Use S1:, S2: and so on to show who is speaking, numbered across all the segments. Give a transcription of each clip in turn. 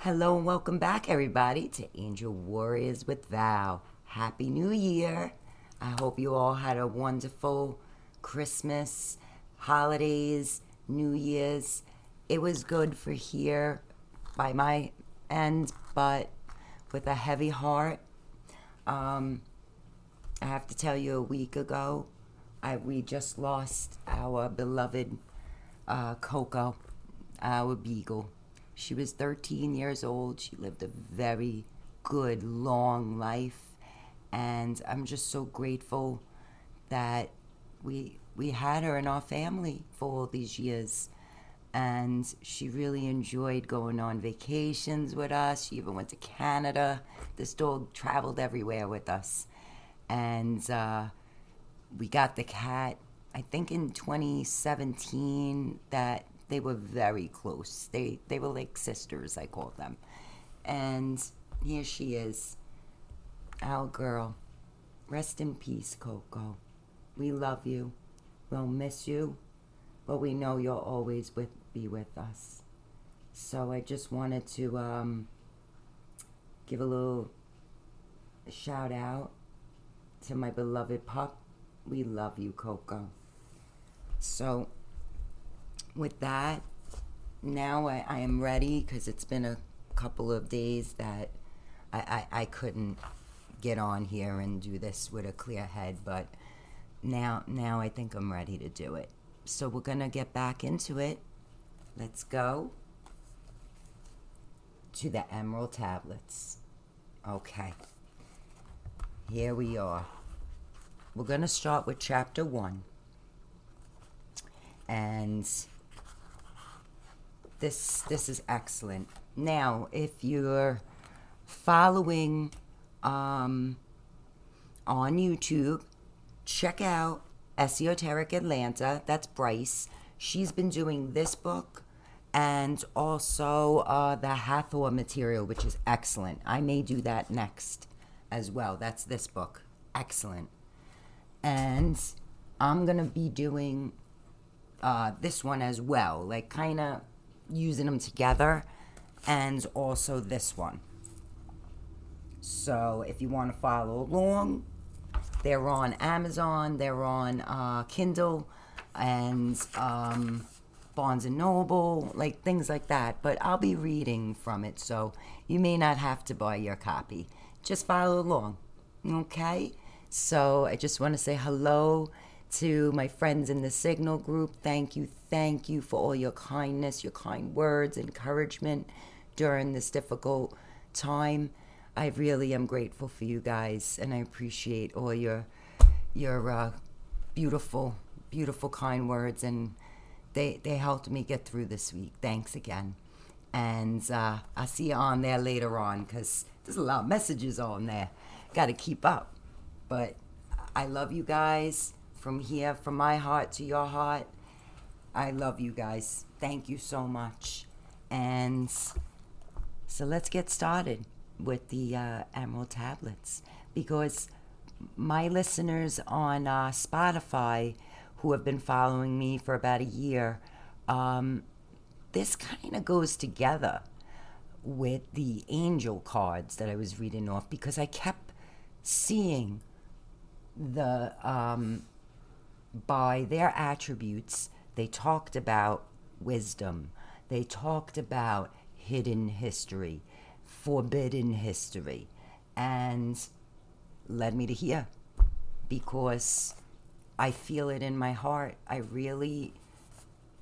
S1: Hello and welcome back, everybody, to Angel Warriors with Val. Happy New Year! I hope you all had a wonderful Christmas, holidays, New Year's. It was good for here by my end, but with a heavy heart. Um, I have to tell you, a week ago, I, we just lost our beloved uh, Coco, our beagle. She was 13 years old. She lived a very good, long life. And I'm just so grateful that we, we had her in our family for all these years. And she really enjoyed going on vacations with us. She even went to Canada. This dog traveled everywhere with us. And uh, we got the cat, I think in 2017, that they were very close. They they were like sisters, I call them. And here she is, our girl. Rest in peace, Coco. We love you. We'll miss you, but we know you'll always with be with us. So I just wanted to um, give a little shout out to my beloved pup. We love you, Coco. So with that, now I, I am ready because it's been a couple of days that I, I, I couldn't get on here and do this with a clear head, but now now I think I'm ready to do it. So we're gonna get back into it. Let's go to the emerald tablets. Okay. Here we are. We're gonna start with chapter one. And this this is excellent. Now, if you're following um, on YouTube, check out Esoteric Atlanta. That's Brice. She's been doing this book and also uh, the Hathor material, which is excellent. I may do that next as well. That's this book. Excellent. And I'm going to be doing uh, this one as well, like kind of using them together, and also this one. So if you want to follow along, they're on Amazon, they're on uh, Kindle, and um, Barnes and Noble, like things like that. But I'll be reading from it, so you may not have to buy your copy. Just follow along, okay? So I just want to say hello to my friends in the Signal group. Thank you, thank you for all your kindness, your kind words, encouragement during this difficult time. I really am grateful for you guys, and I appreciate all your your uh, beautiful, beautiful, kind words, and they they helped me get through this week. Thanks again, and uh, I'll see you on there later on because there's a lot of messages on there. Got to keep up, but I love you guys from here, from my heart to your heart. I love you guys. Thank you so much, and so let's get started with the uh, Emerald tablets because my listeners on uh, Spotify who have been following me for about a year, um, this kind of goes together with the angel cards that I was reading off because I kept seeing the um, by their attributes they talked about wisdom they talked about hidden history forbidden history and led me to here because I feel it in my heart. I really,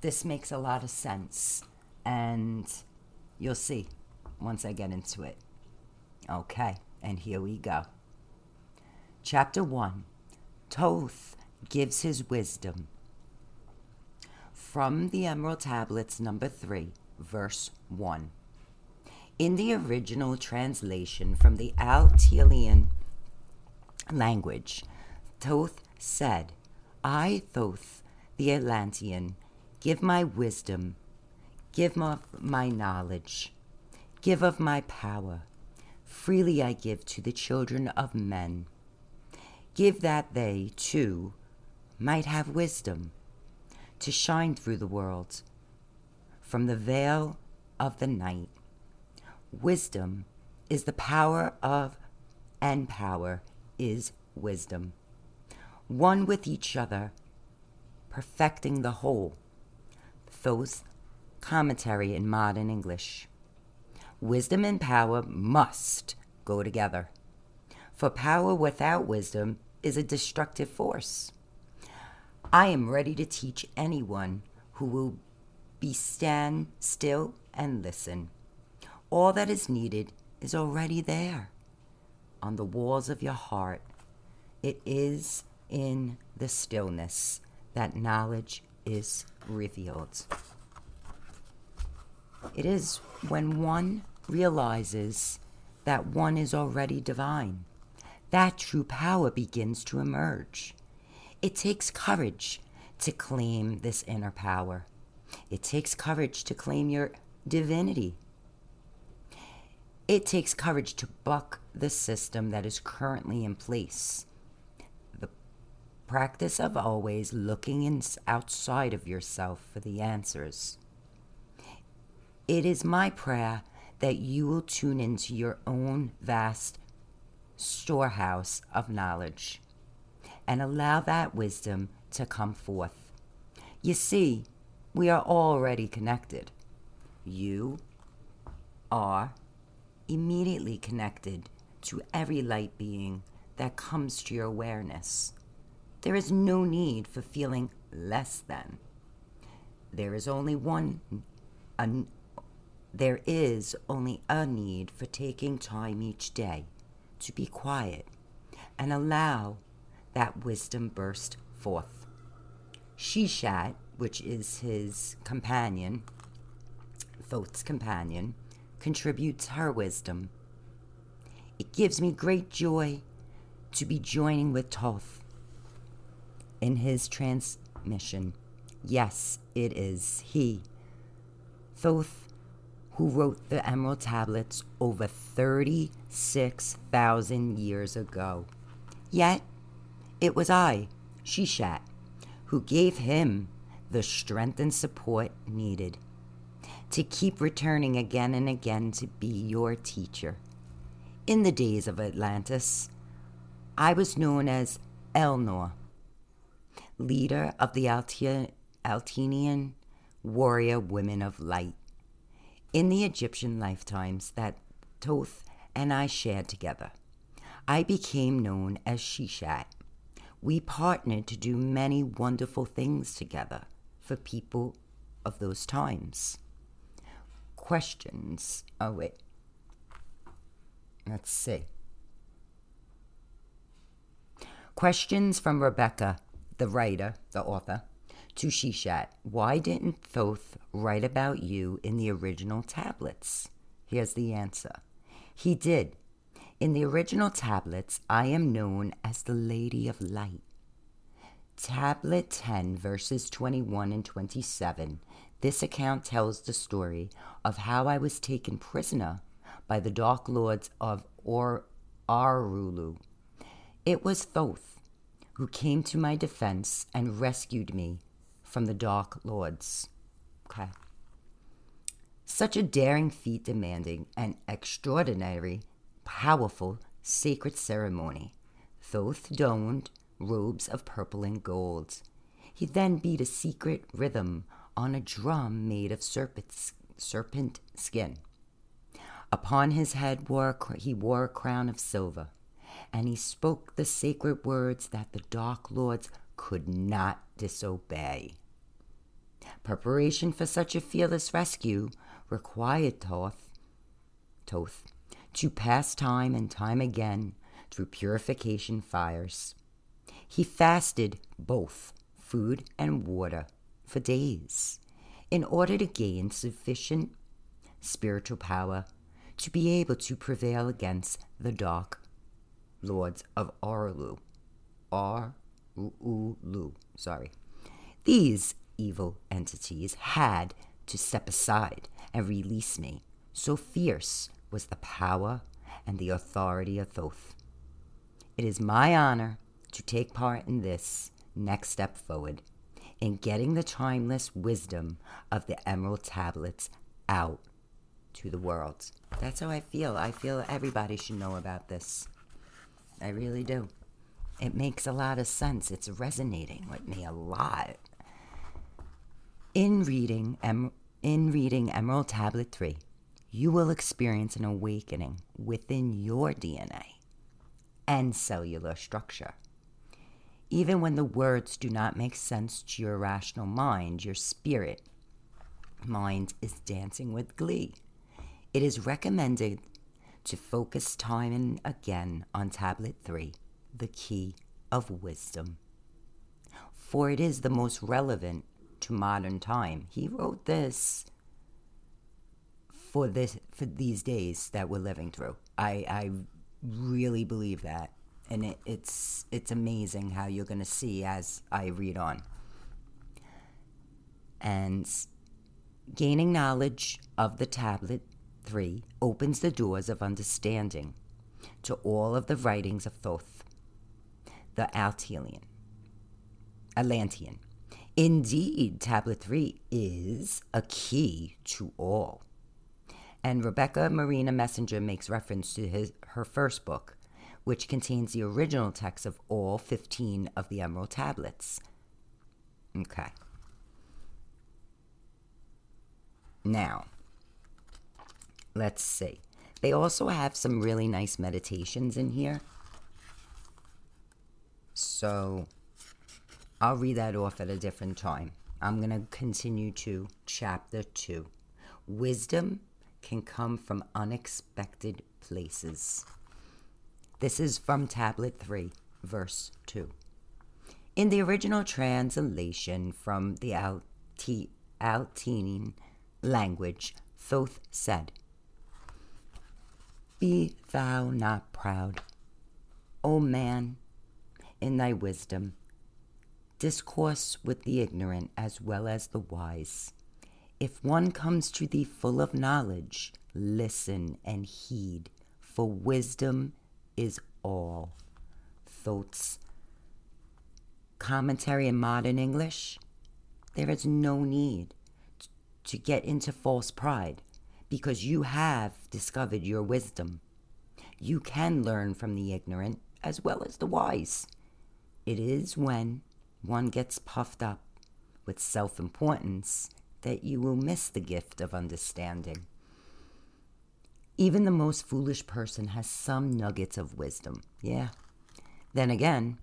S1: this makes a lot of sense. And you'll see once I get into it. Okay, and here we go. Chapter 1 Thoth gives his wisdom. From the Emerald Tablets, number 3, verse 1. In the original translation from the Altelian language, Thoth said, I, Thoth, the Atlantean, give my wisdom, give of my knowledge, give of my power. Freely I give to the children of men. Give that they, too, might have wisdom to shine through the world from the veil of the night Wisdom is the power of, and power is wisdom. One with each other, perfecting the whole. Thoth's commentary in modern English. Wisdom and power must go together. For power without wisdom is a destructive force. I am ready to teach anyone who will be stand still and listen. All that is needed is already there on the walls of your heart. It is in the stillness that knowledge is revealed. It is when one realizes that one is already divine that true power begins to emerge. It takes courage to claim this inner power. It takes courage to claim your divinity. It takes courage to buck the system that is currently in place. The practice of always looking in, outside of yourself for the answers. It is my prayer that you will tune into your own vast storehouse of knowledge and allow that wisdom to come forth. You see, we are already connected. You are immediately connected to every light being that comes to your awareness. There is no need for feeling less than. There is only one, a, there is only a need for taking time each day to be quiet and allow that wisdom burst forth. Shishat, which is his companion, Thoth's companion, contributes her wisdom. It gives me great joy to be joining with Thoth in his transmission. Yes, it is he, Thoth who wrote the Emerald Tablets over 36,000 years ago. Yet, it was I, Shishat, who gave him the strength and support needed to keep returning again and again to be your teacher. In the days of Atlantis, I was known as Elnor, leader of the Altenian warrior women of light in the Egyptian lifetimes that Thoth and I shared together. I became known as Shishat. We partnered to do many wonderful things together for people of those times. Questions. Oh, wait. Let's see. Questions from Rebecca, the writer, the author to Shishat, Why didn't Thoth write about you in the original tablets? Here's the answer. He did. In the original tablets, I am known as the Lady of Light. Tablet 10, verses 21 and 27. This account tells the story of how I was taken prisoner by the Dark Lords of or- Arulu. It was Thoth who came to my defense and rescued me from the Dark Lords. Okay. Such a daring feat demanding an extraordinary, powerful, sacred ceremony. Thoth donned robes of purple and gold. He then beat a secret rhythm on a drum made of serpent, serpent skin. Upon his head wore, he wore a crown of silver, and he spoke the sacred words that the Dark Lords could not disobey. Preparation for such a fearless rescue required Thoth, Thoth to pass time and time again through purification fires. He fasted both food and water for days in order to gain sufficient spiritual power to be able to prevail against the dark lords of Arulu. Arulu, sorry. These evil entities had to step aside and release me. So fierce was the power and the authority of Thoth. It is my honor to take part in this next step forward in getting the timeless wisdom of the Emerald Tablets out to the world. That's how I feel. I feel everybody should know about this. I really do. It makes a lot of sense. It's resonating with me a lot. In reading, em- in reading Emerald Tablet 3, you will experience an awakening within your DNA and cellular structure. Even when the words do not make sense to your rational mind, your spirit mind is dancing with glee. It is recommended to focus time and again on Tablet 3, the key of wisdom. For it is the most relevant to modern time. He wrote this for this for these days that we're living through. I, I really believe that. And it, it's it's amazing how you're gonna see as I read on. And gaining knowledge of the tablet 3 opens the doors of understanding to all of the writings of Thoth, the Altelian, Atlantean. Indeed, Tablet 3 is a key to all. And Rebecca Marina Messenger makes reference to his, her first book, which contains the original text of all 15 of the Emerald Tablets. Okay. Now, let's see. They also have some really nice meditations in here. So I'll read that off at a different time. I'm going to continue to chapter two. Wisdom can come from unexpected places. This is from Tablet 3, verse 2. In the original translation from the Alti- Altinian language, Thoth said, Be thou not proud, O man, in thy wisdom. Discourse with the ignorant as well as the wise. If one comes to thee full of knowledge, listen and heed, for wisdom is all. Thoth's commentary in modern English there is no need to get into false pride because you have discovered your wisdom. You can learn from the ignorant as well as the wise. It is when one gets puffed up with self importance that you will miss the gift of understanding. Even the most foolish person has some nuggets of wisdom. Yeah. Then again,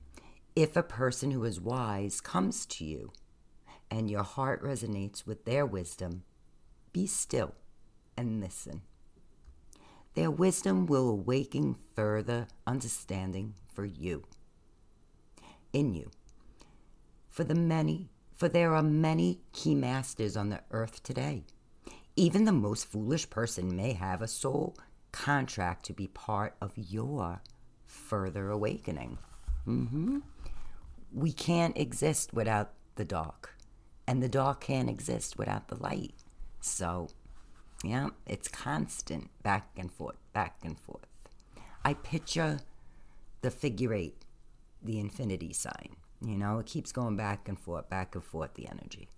S1: if a person who is wise comes to you and your heart resonates with their wisdom, be still and listen. Their wisdom will awaken further understanding for you, in you. For the many for there are many key masters on the earth today. Even the most foolish person may have a soul contract to be part of your further awakening. Mm-hmm. We can't exist without the dark, and the dark can't exist without the light. So, yeah, it's constant back and forth, back and forth. I picture the figure eight, the infinity sign. You know, it keeps going back and forth, back and forth, the energy.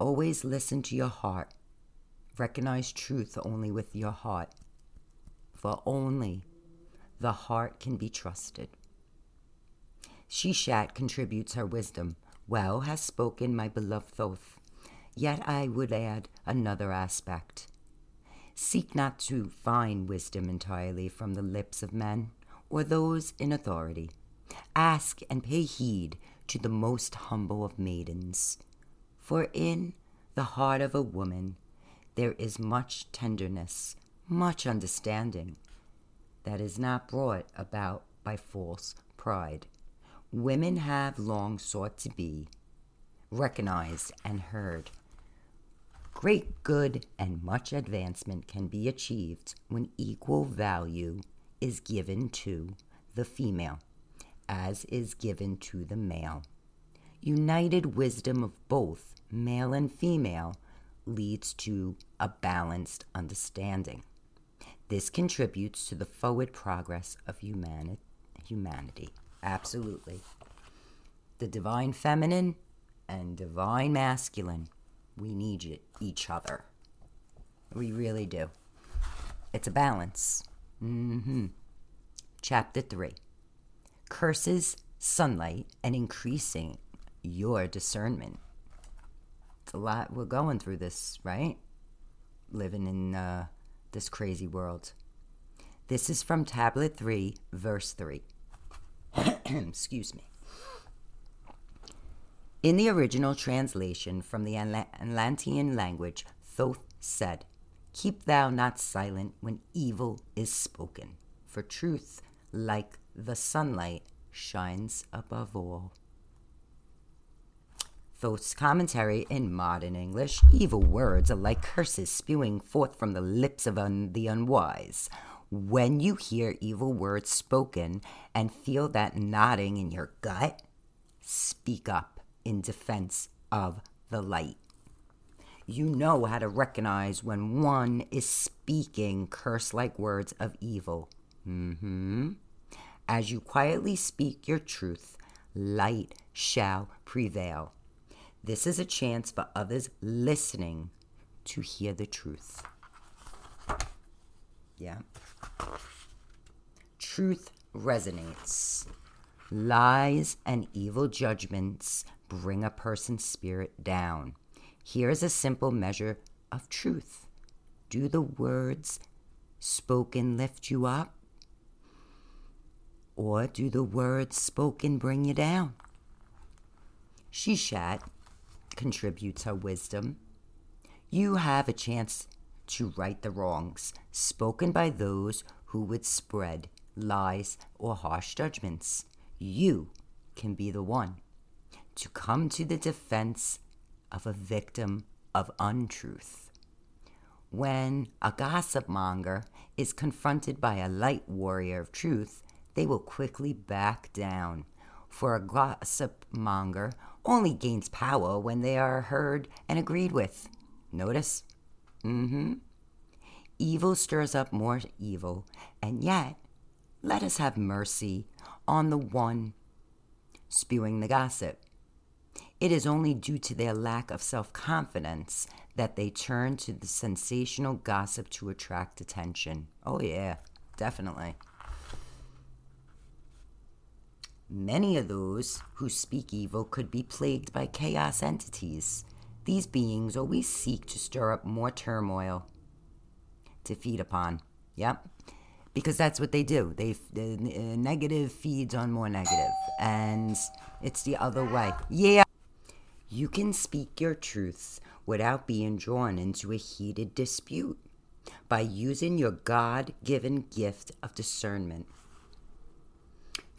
S1: Always listen to your heart. Recognize truth only with your heart, for only the heart can be trusted. Shishat contributes her wisdom. Well has spoken my beloved Thoth. Yet I would add another aspect. Seek not to find wisdom entirely from the lips of men or those in authority. Ask and pay heed to the most humble of maidens. For in the heart of a woman there is much tenderness, much understanding, that is not brought about by false pride. Women have long sought to be recognized and heard. Great good and much advancement can be achieved when equal value is given to the female, as is given to the male. United wisdom of both, male and female, leads to a balanced understanding. This contributes to the forward progress of humani- humanity. Absolutely. The divine feminine and divine masculine We need each other. We really do. It's a balance. Mm-hmm. Chapter 3 Curses, sunlight, and increasing your discernment. It's a lot. We're going through this, right? Living in uh, this crazy world. This is from Tablet 3, verse 3. Excuse me. In the original translation from the Atlantean language, Thoth said, Keep thou not silent when evil is spoken, for truth, like the sunlight, shines above all. Thoth's commentary in modern English evil words are like curses spewing forth from the lips of un- the unwise. When you hear evil words spoken and feel that nodding in your gut, speak up in defense of the light. You know how to recognize when one is speaking curse like words of evil. Mm-hmm. As you quietly speak your truth, light shall prevail. This is a chance for others listening to hear the truth. Yeah. Truth resonates. Lies and evil judgments bring a person's spirit down. Here is a simple measure of truth. Do the words spoken lift you up? Or do the words spoken bring you down? Shishat contributes her wisdom. You have a chance to right the wrongs spoken by those who would spread lies or harsh judgments. You can be the one to come to the defense of a victim of untruth. When a gossip monger is confronted by a light warrior of truth, they will quickly back down. For a gossip monger only gains power when they are heard and agreed with. Notice? Mm hmm. Evil stirs up more evil, and yet let us have mercy on the one spewing the gossip. It is only due to their lack of self confidence that they turn to the sensational gossip to attract attention. Oh, yeah, definitely. Many of those who speak evil could be plagued by chaos entities. These beings always seek to stir up more turmoil to feed upon. Yep. Because that's what they do. They the negative feeds on more negative, and it's the other way. Yeah. You can speak your truths without being drawn into a heated dispute by using your God given gift of discernment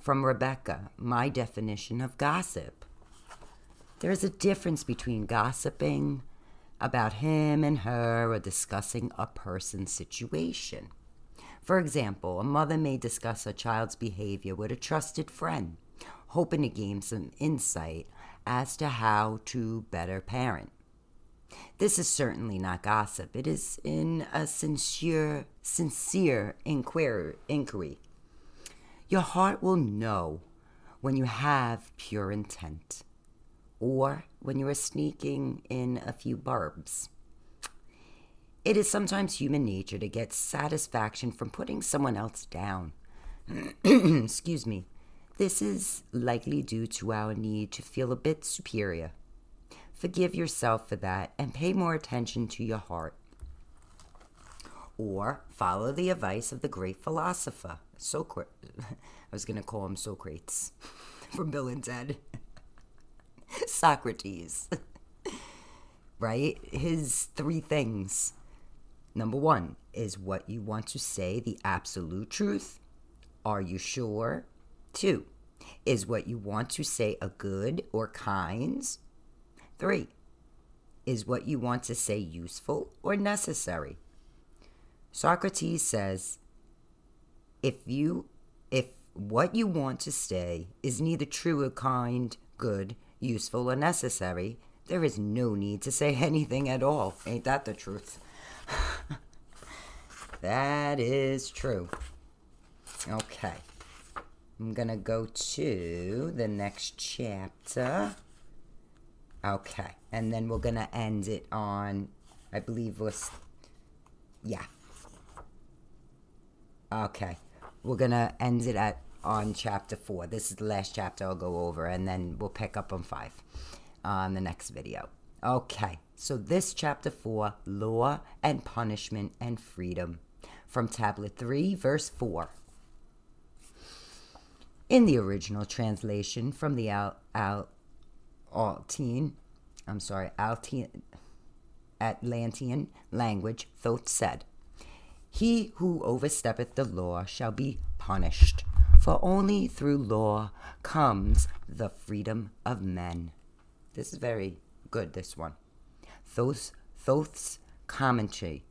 S1: from Rebecca, my definition of gossip. There's a difference between gossiping about him and her or discussing a person's situation. For example, a mother may discuss a child's behavior with a trusted friend, hoping to gain some insight as to how to better parent. This is certainly not gossip. It is in a sincere, sincere inquiry your heart will know when you have pure intent or when you are sneaking in a few barbs. It is sometimes human nature to get satisfaction from putting someone else down. Excuse me. This is likely due to our need to feel a bit superior. Forgive yourself for that and pay more attention to your heart. Or follow the advice of the great philosopher, Socrates. I was going to call him Socrates from Bill and Ted. Socrates. right? His three things. Number one is what you want to say the absolute truth. Are you sure? Two is what you want to say a good or kind. Three is what you want to say useful or necessary. Socrates says if you if what you want to say is neither true or kind, good, useful, or necessary, there is no need to say anything at all. Ain't that the truth? that is true. Okay. I'm going to go to the next chapter. Okay. And then we're going to end it on, I believe was, yeah. Okay. We're going to end it at on chapter four. This is the last chapter I'll go over, and then we'll pick up on five on the next video. Okay. So this chapter four, law and punishment and freedom from tablet 3, verse 4. In the original translation from the Al, Al, Altine, I'm sorry, Altine, Atlantean language, Thoth said, He who oversteppeth the law shall be punished, for only through law comes the freedom of men. This is very good, this one. Thoth's, Thoth's commentary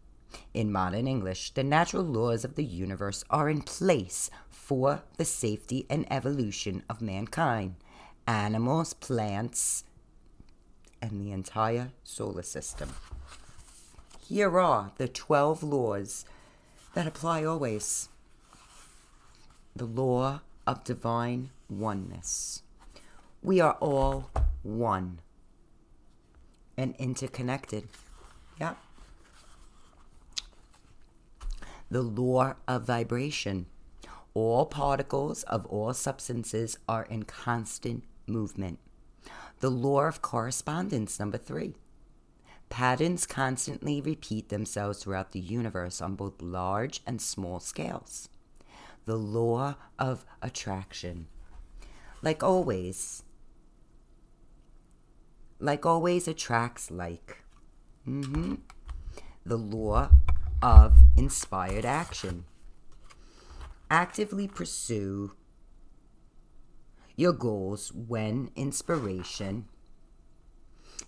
S1: in modern English, the natural laws of the universe are in place for the safety and evolution of mankind, animals, plants, and the entire solar system. Here are the 12 laws that apply always. The law of divine oneness. We are all one and interconnected. Yep the law of vibration. All particles of all substances are in constant movement. The law of correspondence, number three. Patterns constantly repeat themselves throughout the universe on both large and small scales. The law of attraction. Like always, like always attracts like. Mm-hmm. The law of inspired action. Actively pursue your goals when inspiration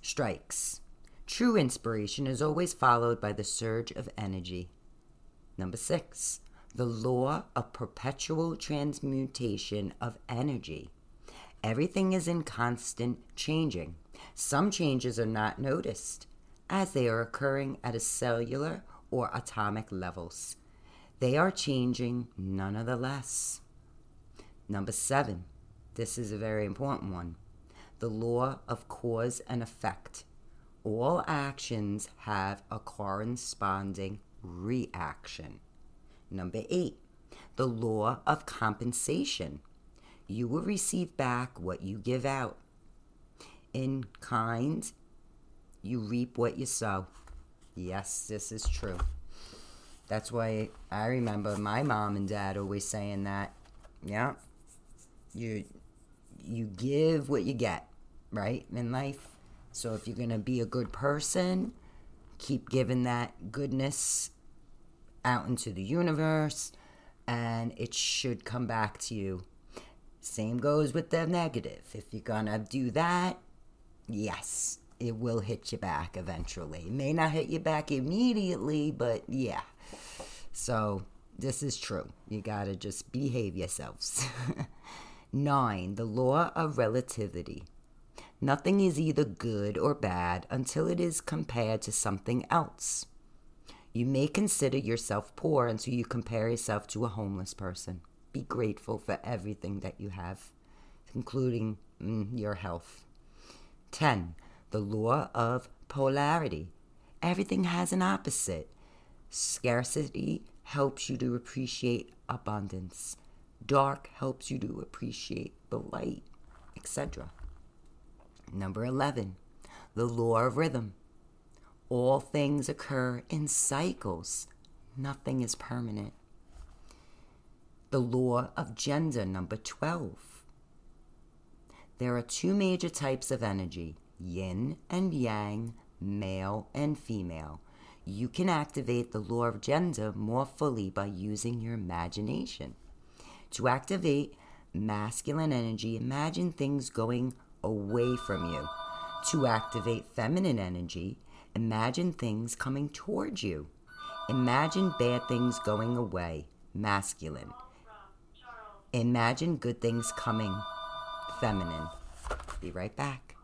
S1: strikes. True inspiration is always followed by the surge of energy. Number six, the law of perpetual transmutation of energy. Everything is in constant changing. Some changes are not noticed as they are occurring at a cellular or atomic levels. They are changing nonetheless. Number seven, this is a very important one the law of cause and effect. All actions have a corresponding reaction. Number eight, the law of compensation. You will receive back what you give out. In kind, you reap what you sow. Yes, this is true. That's why I remember my mom and dad always saying that. Yeah. You you give what you get, right? In life. So if you're going to be a good person, keep giving that goodness out into the universe and it should come back to you. Same goes with the negative. If you're going to do that, yes, it will hit you back eventually. It may not hit you back immediately, but yeah. So this is true. You gotta just behave yourselves. Nine, the law of relativity. Nothing is either good or bad until it is compared to something else. You may consider yourself poor until you compare yourself to a homeless person. Be grateful for everything that you have, including mm, your health. 10 the law of polarity. Everything has an opposite. Scarcity helps you to appreciate abundance. Dark helps you to appreciate the light, etc. Number 11, the law of rhythm. All things occur in cycles, nothing is permanent. The law of gender, number 12. There are two major types of energy yin and yang, male and female. You can activate the law of gender more fully by using your imagination. To activate masculine energy, imagine things going away from you. To activate feminine energy, imagine things coming towards you. Imagine bad things going away, masculine. Imagine good things coming, feminine. Be right back.